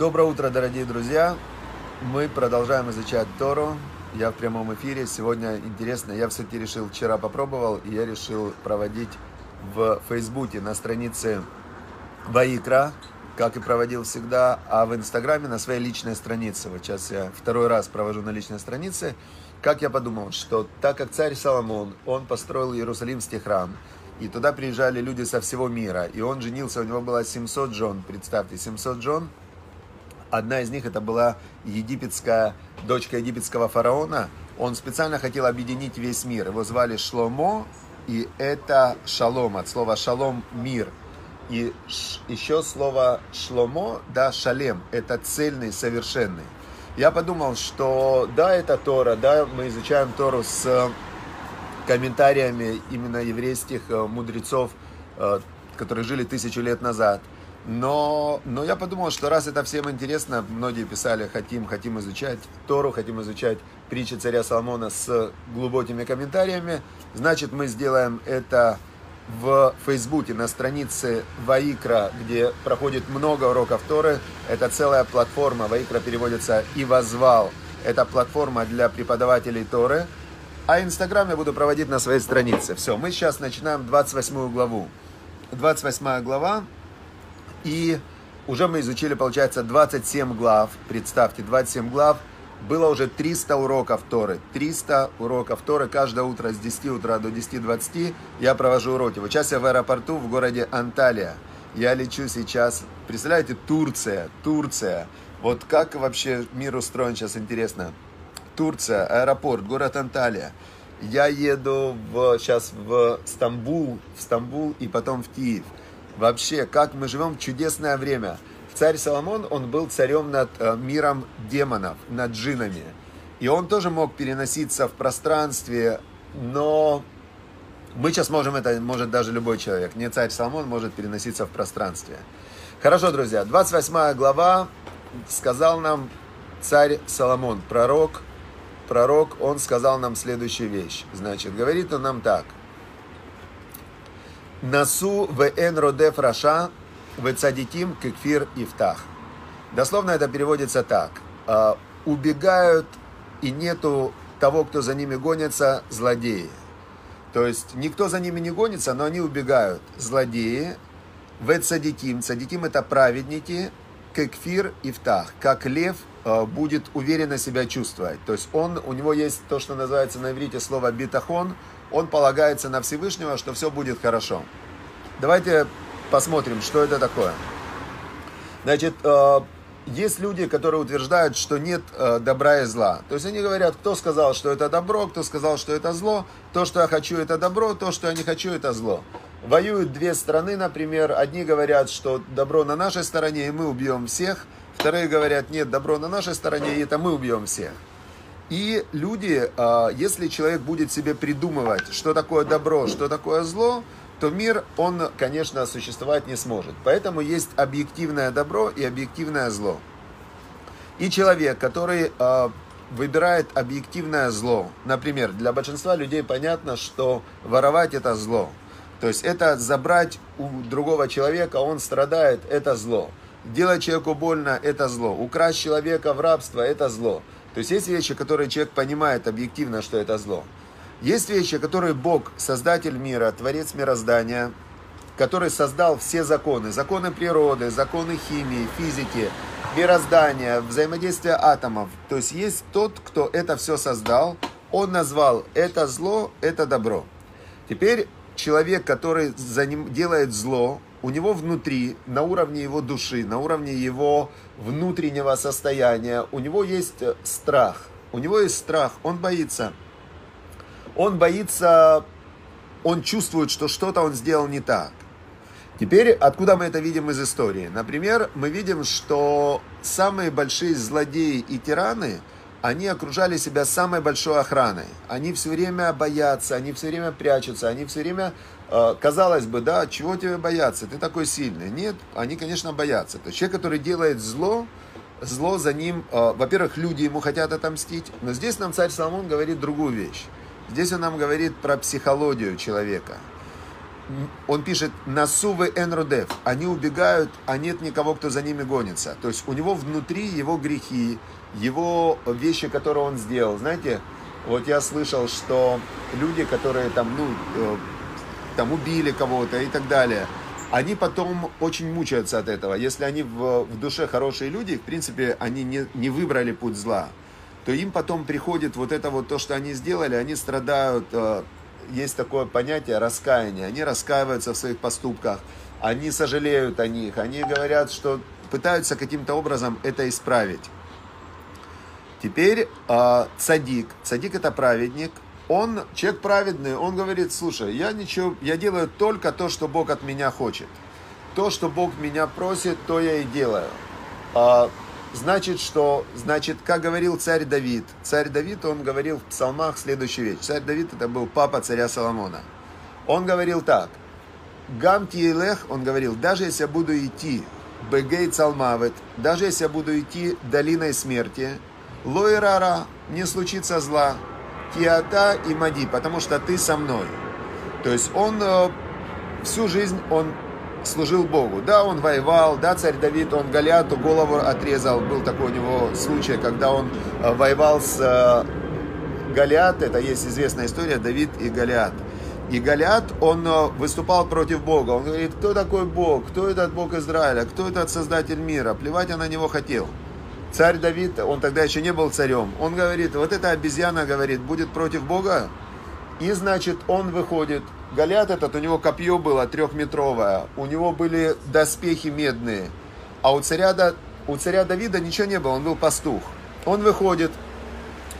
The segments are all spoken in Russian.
Доброе утро, дорогие друзья! Мы продолжаем изучать Тору. Я в прямом эфире. Сегодня интересно, я все-таки решил, вчера попробовал, и я решил проводить в Фейсбуке на странице Ваикра, как и проводил всегда, а в Инстаграме на своей личной странице. Вот сейчас я второй раз провожу на личной странице. Как я подумал, что так как царь Соломон, он построил Иерусалимский храм, и туда приезжали люди со всего мира, и он женился, у него было 700 жен, представьте, 700 жен, Одна из них это была египетская, дочка египетского фараона. Он специально хотел объединить весь мир. Его звали Шломо, и это шалом, от слова шалом – мир. И еще слово шломо, да, шалем, это цельный, совершенный. Я подумал, что да, это Тора, да, мы изучаем Тору с комментариями именно еврейских э, мудрецов, э, которые жили тысячу лет назад – но, но я подумал, что раз это всем интересно, многие писали, хотим, хотим изучать Тору, хотим изучать притчи царя Соломона с глубокими комментариями, значит мы сделаем это в Фейсбуке на странице Ваикра, где проходит много уроков Торы. Это целая платформа, Ваикра переводится «и возвал». Это платформа для преподавателей Торы. А Инстаграм я буду проводить на своей странице. Все, мы сейчас начинаем 28 главу. 28 глава, и уже мы изучили, получается, 27 глав. Представьте, 27 глав. Было уже 300 уроков Торы. 300 уроков Торы каждое утро с 10 утра до 10.20 я провожу уроки. Вот сейчас я в аэропорту в городе Анталия. Я лечу сейчас. Представляете, Турция, Турция. Вот как вообще мир устроен сейчас, интересно. Турция, аэропорт, город Анталия. Я еду в, сейчас в Стамбул, в Стамбул и потом в Киев вообще, как мы живем в чудесное время. Царь Соломон, он был царем над э, миром демонов, над джинами. И он тоже мог переноситься в пространстве, но мы сейчас можем это, может даже любой человек. Не царь Соломон может переноситься в пространстве. Хорошо, друзья, 28 глава сказал нам царь Соломон, пророк, пророк, он сказал нам следующую вещь. Значит, говорит он нам так – Насу вен родеф раша в цадиким кекфир ифтах. Дословно это переводится так. «А, убегают и нету того, кто за ними гонится, злодеи. То есть никто за ними не гонится, но они убегают. Злодеи. В цадиким. Цадиким это праведники. Кекфир ифтах. Как лев а, будет уверенно себя чувствовать. То есть он, у него есть то, что называется на иврите слово битахон, он полагается на Всевышнего, что все будет хорошо. Давайте посмотрим, что это такое. Значит, э, есть люди, которые утверждают, что нет э, добра и зла. То есть они говорят, кто сказал, что это добро, кто сказал, что это зло. То, что я хочу, это добро, то, что я не хочу, это зло. Воюют две страны, например. Одни говорят, что добро на нашей стороне, и мы убьем всех. Вторые говорят, нет, добро на нашей стороне, и это мы убьем всех. И люди, а, если человек будет себе придумывать, что такое добро, что такое зло, то мир, он, конечно, существовать не сможет. Поэтому есть объективное добро и объективное зло. И человек, который а, выбирает объективное зло, например, для большинства людей понятно, что воровать это зло. То есть это забрать у другого человека, он страдает, это зло. Делать человеку больно, это зло. Украсть человека в рабство, это зло. То есть есть вещи, которые человек понимает объективно, что это зло. Есть вещи, которые Бог, Создатель мира, Творец мироздания, который создал все законы, законы природы, законы химии, физики, мироздания, взаимодействия атомов. То есть есть тот, кто это все создал, он назвал это зло, это добро. Теперь человек, который делает зло, у него внутри, на уровне его души, на уровне его внутреннего состояния, у него есть э, страх. У него есть страх, он боится. Он боится, он чувствует, что что-то он сделал не так. Теперь, откуда мы это видим из истории? Например, мы видим, что самые большие злодеи и тираны – они окружали себя самой большой охраной. Они все время боятся, они все время прячутся, они все время, э, казалось бы, да, чего тебе бояться, ты такой сильный. Нет, они, конечно, боятся. То есть человек, который делает зло, зло за ним, э, во-первых, люди ему хотят отомстить, но здесь нам царь Соломон говорит другую вещь. Здесь он нам говорит про психологию человека. Он пишет, насувы энрудев, они убегают, а нет никого, кто за ними гонится. То есть у него внутри его грехи, его вещи, которые он сделал. Знаете, вот я слышал, что люди, которые там, ну, э, там убили кого-то и так далее, они потом очень мучаются от этого. Если они в, в душе хорошие люди, в принципе, они не, не выбрали путь зла, то им потом приходит вот это вот то, что они сделали, они страдают, э, есть такое понятие раскаяние, они раскаиваются в своих поступках, они сожалеют о них, они говорят, что пытаются каким-то образом это исправить. Теперь э, цадик, цадик это праведник, он, человек праведный, он говорит, слушай, я ничего, я делаю только то, что Бог от меня хочет. То, что Бог меня просит, то я и делаю. А, значит, что, значит, как говорил царь Давид, царь Давид, он говорил в псалмах следующую вещь. Царь Давид это был папа царя Соломона. Он говорил так, Гам Тиелех, он говорил, даже если я буду идти Бегей Цалмавет, даже если я буду идти долиной смерти, Лойрара, не случится зла, Киата и Мади, потому что ты со мной. То есть он э, всю жизнь он служил Богу. Да, он воевал, да, царь Давид, он Голиату голову отрезал. Был такой у него случай, когда он э, воевал с э, Голиат, это есть известная история, Давид и Голиат. И Голиат, он выступал против Бога. Он говорит, кто такой Бог, кто этот Бог Израиля, кто этот Создатель мира. Плевать я на него хотел. Царь Давид, он тогда еще не был царем, он говорит, вот эта обезьяна, говорит, будет против Бога, и, значит, он выходит. Голят этот, у него копье было трехметровое, у него были доспехи медные, а у царя, у царя Давида ничего не было, он был пастух. Он выходит,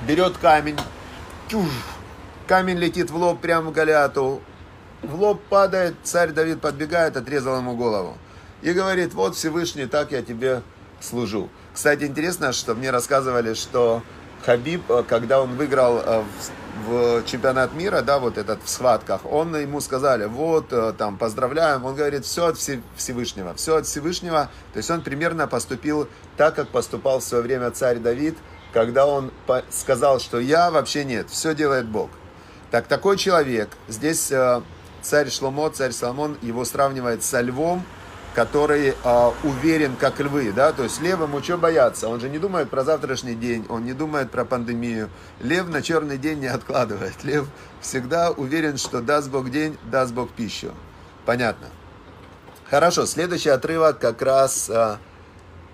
берет камень, чуж, камень летит в лоб прямо Голиату, в лоб падает, царь Давид подбегает, отрезал ему голову. И говорит, вот Всевышний, так я тебе служу. Кстати, интересно, что мне рассказывали, что Хабиб, э, когда он выиграл э, в, чемпионат мира, да, вот этот в схватках, он ему сказали, вот, э, там, поздравляем, он говорит, все от Всевышнего, все от Всевышнего, то есть он примерно поступил так, как поступал в свое время царь Давид, когда он сказал, что я вообще нет, все делает Бог. Так такой человек, здесь царь Шломо, царь Соломон, его сравнивает со львом, который э, уверен, как львы, да, то есть лев ему что бояться, он же не думает про завтрашний день, он не думает про пандемию, лев на черный день не откладывает, лев всегда уверен, что даст Бог день, даст Бог пищу, понятно. Хорошо, следующий отрывок как раз, э,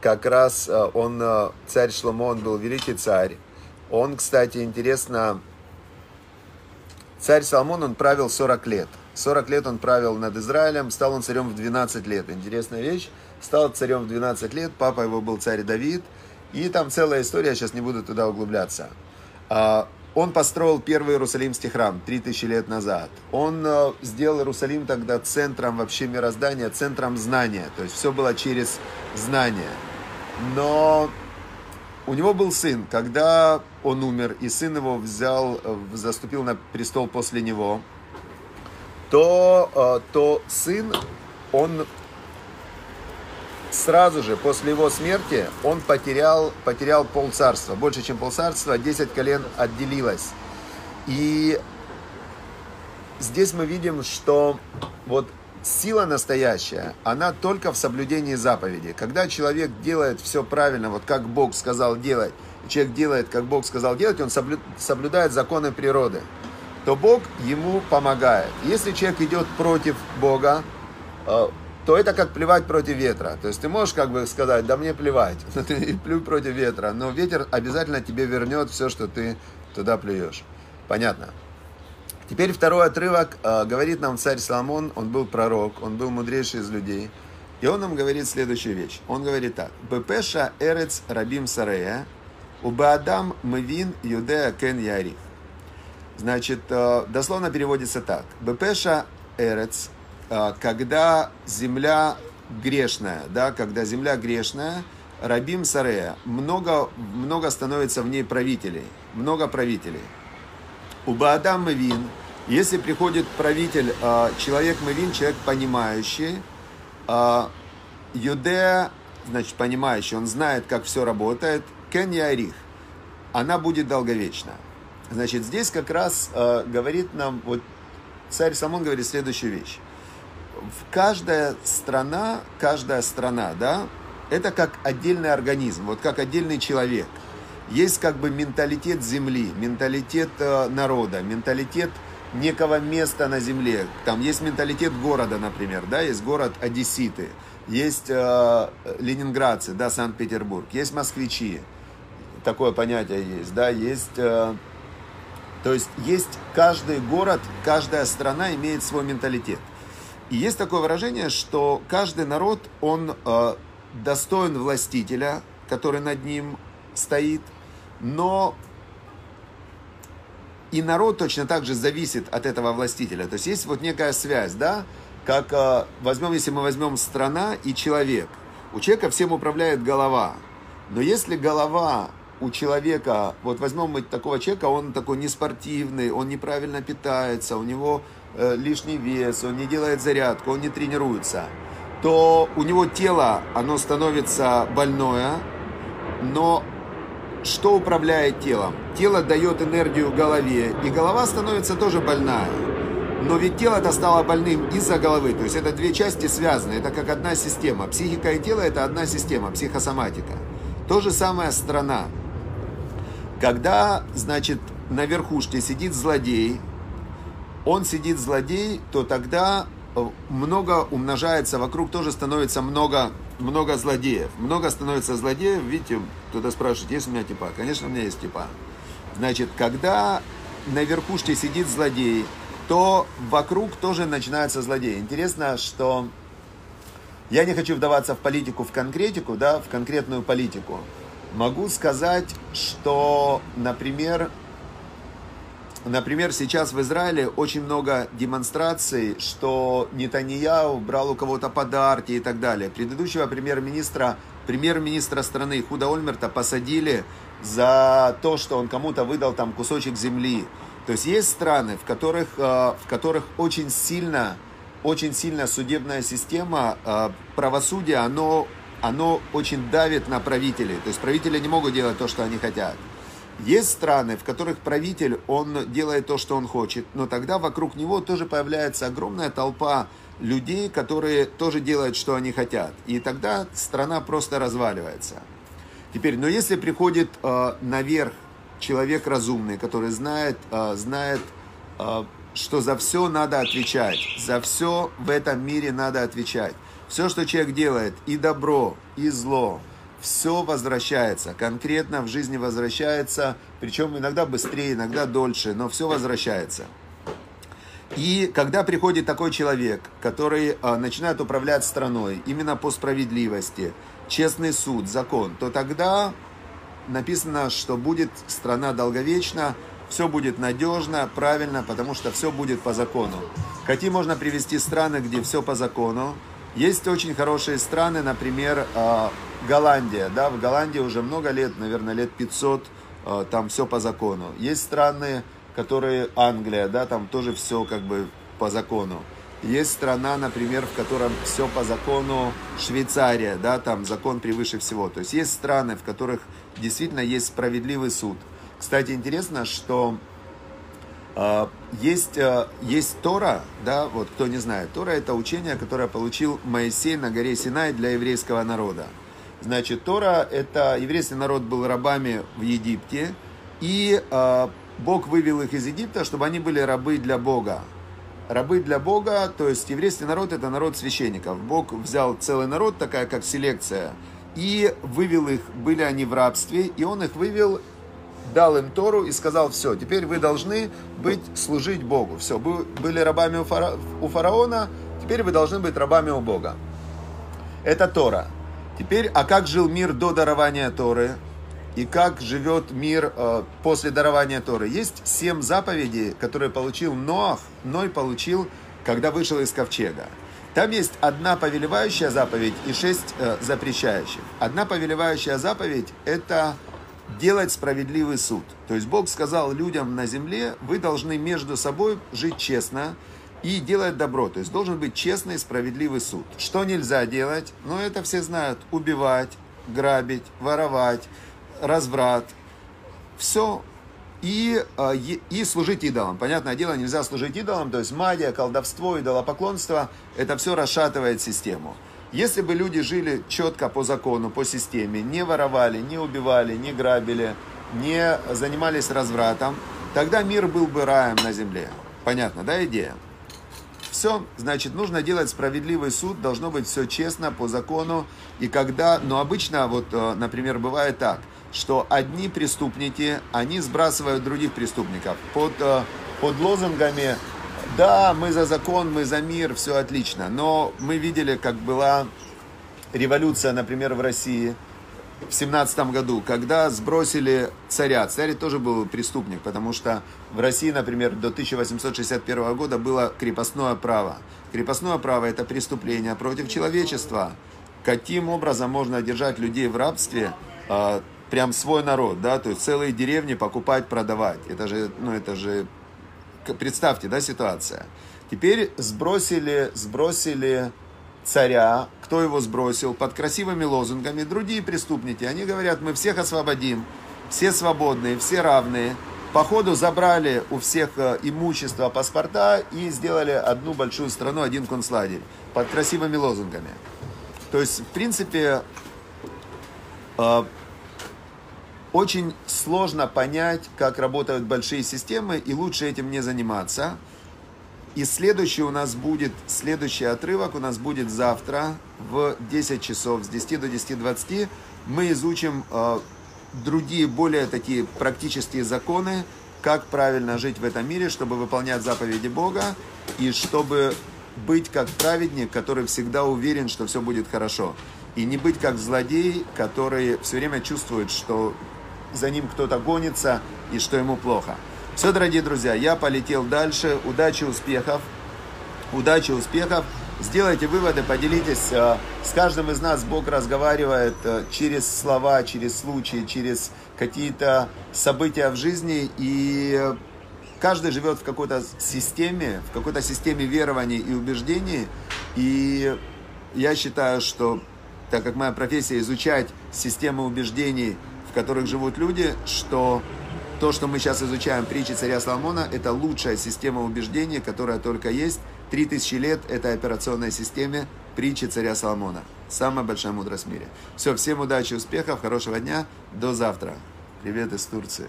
как раз э, он, э, царь Шломо, он был великий царь, он, кстати, интересно, царь Соломон, он правил 40 лет – 40 лет он правил над Израилем, стал он царем в 12 лет. Интересная вещь. Стал царем в 12 лет, папа его был царь Давид. И там целая история, сейчас не буду туда углубляться. А, он построил первый Иерусалимский храм 3000 лет назад. Он э, сделал Иерусалим тогда центром вообще мироздания, центром знания. То есть все было через знание. Но у него был сын. Когда он умер, и сын его взял, э, заступил на престол после него – то, э, то сын, он сразу же после его смерти, он потерял, потерял полцарства. Больше, чем полцарства, 10 колен отделилось. И здесь мы видим, что вот сила настоящая, она только в соблюдении заповедей. Когда человек делает все правильно, вот как Бог сказал делать, человек делает, как Бог сказал делать, он соблюдает законы природы то Бог ему помогает. Если человек идет против Бога, э, то это как плевать против ветра. То есть ты можешь как бы сказать, да мне плевать, но ты плюй против ветра, но ветер обязательно тебе вернет все, что ты туда плюешь. Понятно? Теперь второй отрывок э, говорит нам царь Соломон, он был пророк, он был мудрейший из людей. И он нам говорит следующую вещь. Он говорит так. Бепеша эрец рабим сарея, убаадам мывин юдея кен ярих. Значит, э, дословно переводится так. Бепеша эрец, э, когда земля грешная, да, когда земля грешная, Рабим Сарея, много, много становится в ней правителей, много правителей. У Баадам Мавин, если приходит правитель, э, человек Мавин, человек понимающий, Юдея, значит, понимающий, он знает, как все работает, Кен Ярих, она будет долговечна. Значит, здесь как раз э, говорит нам, вот царь Самон говорит следующую вещь. каждая страна, каждая страна, да, это как отдельный организм, вот как отдельный человек. Есть как бы менталитет земли, менталитет э, народа, менталитет некого места на земле. Там есть менталитет города, например, да, есть город Одесситы, есть э, ленинградцы, да, Санкт-Петербург, есть москвичи, такое понятие есть, да, есть... Э, то есть есть каждый город, каждая страна имеет свой менталитет. И есть такое выражение, что каждый народ, он э, достоин властителя, который над ним стоит, но и народ точно так же зависит от этого властителя. То есть есть вот некая связь, да, как э, возьмем, если мы возьмем страна и человек. У человека всем управляет голова. Но если голова у человека, вот возьмем мы такого человека, он такой неспортивный, он неправильно питается, у него э, лишний вес, он не делает зарядку, он не тренируется, то у него тело, оно становится больное, но что управляет телом? Тело дает энергию голове, и голова становится тоже больная. Но ведь тело-то стало больным из-за головы. То есть это две части связаны. Это как одна система. Психика и тело это одна система, психосоматика. То же самое страна. Когда, значит, на верхушке сидит злодей, он сидит злодей, то тогда э, много умножается, вокруг тоже становится много, много злодеев. Много становится злодеев, видите, кто-то спрашивает, есть у меня типа? Конечно, у меня есть типа. Значит, когда на верхушке сидит злодей, то вокруг тоже начинаются злодеи. Интересно, что я не хочу вдаваться в политику, в конкретику, да, в конкретную политику. Могу сказать, что, например, например, сейчас в Израиле очень много демонстраций, что Нетаньяу брал у кого-то подарки и так далее. Предыдущего премьер-министра, премьер-министра страны Худа Ольмерта посадили за то, что он кому-то выдал там кусочек земли. То есть есть страны, в которых, э, в которых очень сильно, очень сильно судебная система, э, правосудие, оно оно очень давит на правителей. То есть правители не могут делать то, что они хотят. Есть страны, в которых правитель, он делает то, что он хочет, но тогда вокруг него тоже появляется огромная толпа людей, которые тоже делают, что они хотят. И тогда страна просто разваливается. Теперь, но если приходит э, наверх человек разумный, который знает, э, знает э, что за все надо отвечать, за все в этом мире надо отвечать. Все, что человек делает, и добро, и зло, все возвращается, конкретно в жизни возвращается, причем иногда быстрее, иногда дольше, но все возвращается. И когда приходит такой человек, который а, начинает управлять страной именно по справедливости, честный суд, закон, то тогда написано, что будет страна долговечна, все будет надежно, правильно, потому что все будет по закону. Какие можно привести страны, где все по закону? Есть очень хорошие страны, например, а, Голландия. Да, в Голландии уже много лет, наверное, лет 500, а, там все по закону. Есть страны, которые Англия, да, там тоже все как бы по закону. Есть страна, например, в котором все по закону Швейцария, да, там закон превыше всего. То есть есть страны, в которых действительно есть справедливый суд. Кстати, интересно, что а, есть, а, есть Тора, да, вот кто не знает, Тора это учение, которое получил Моисей на горе Синай для еврейского народа. Значит, Тора это еврейский народ был рабами в Египте, и э, Бог вывел их из Египта, чтобы они были рабы для Бога. Рабы для Бога, то есть еврейский народ это народ священников. Бог взял целый народ, такая как селекция, и вывел их, были они в рабстве, и он их вывел дал им Тору и сказал, все, теперь вы должны быть, служить Богу. Все, вы были рабами у, фара, у фараона, теперь вы должны быть рабами у Бога. Это Тора. Теперь, а как жил мир до дарования Торы? И как живет мир э, после дарования Торы? Есть семь заповедей, которые получил Ноах, Ной получил, когда вышел из ковчега. Там есть одна повелевающая заповедь и шесть э, запрещающих. Одна повелевающая заповедь – это делать справедливый суд. То есть Бог сказал людям на земле, вы должны между собой жить честно и делать добро. То есть должен быть честный, справедливый суд. Что нельзя делать? Ну, это все знают. Убивать, грабить, воровать, разврат. Все, и, а, и служить идолам. Понятное дело, нельзя служить идолам, то есть магия, колдовство, идолопоклонство, это все расшатывает систему. Если бы люди жили четко по закону, по системе, не воровали, не убивали, не грабили, не занимались развратом, тогда мир был бы раем на земле. Понятно, да, идея? Все, значит, нужно делать справедливый суд, должно быть все честно, по закону. И когда, но обычно, вот, э, например, бывает так, что одни преступники, они сбрасывают других преступников под, э, под лозунгами да, мы за закон, мы за мир, все отлично. Но мы видели, как была революция, например, в России в семнадцатом году, когда сбросили царя. Царь тоже был преступник, потому что в России, например, до 1861 года было крепостное право. Крепостное право – это преступление против человечества. Каким образом можно держать людей в рабстве, а, прям свой народ, да, то есть целые деревни покупать, продавать. Это же, ну, это же Представьте, да, ситуация. Теперь сбросили, сбросили царя, кто его сбросил, под красивыми лозунгами, другие преступники, они говорят, мы всех освободим, все свободные, все равные. Походу забрали у всех э, имущество, паспорта и сделали одну большую страну, один концлагерь под красивыми лозунгами. То есть, в принципе, э, очень сложно понять, как работают большие системы, и лучше этим не заниматься. И следующий у нас будет, следующий отрывок у нас будет завтра в 10 часов, с 10 до 10.20. Мы изучим э, другие, более такие практические законы, как правильно жить в этом мире, чтобы выполнять заповеди Бога, и чтобы быть как праведник, который всегда уверен, что все будет хорошо. И не быть как злодей, который все время чувствует, что за ним кто-то гонится и что ему плохо. Все, дорогие друзья, я полетел дальше. Удачи, успехов. Удачи, успехов. Сделайте выводы, поделитесь. Э, с каждым из нас Бог разговаривает э, через слова, через случаи, через какие-то события в жизни. И каждый живет в какой-то системе, в какой-то системе верований и убеждений. И я считаю, что так как моя профессия изучать систему убеждений которых живут люди, что то, что мы сейчас изучаем притчи царя Соломона, это лучшая система убеждения, которая только есть. Три тысячи лет этой операционной системе притчи царя Соломона. Самая большая мудрость в мире. Все, всем удачи, успехов, хорошего дня, до завтра. Привет из Турции.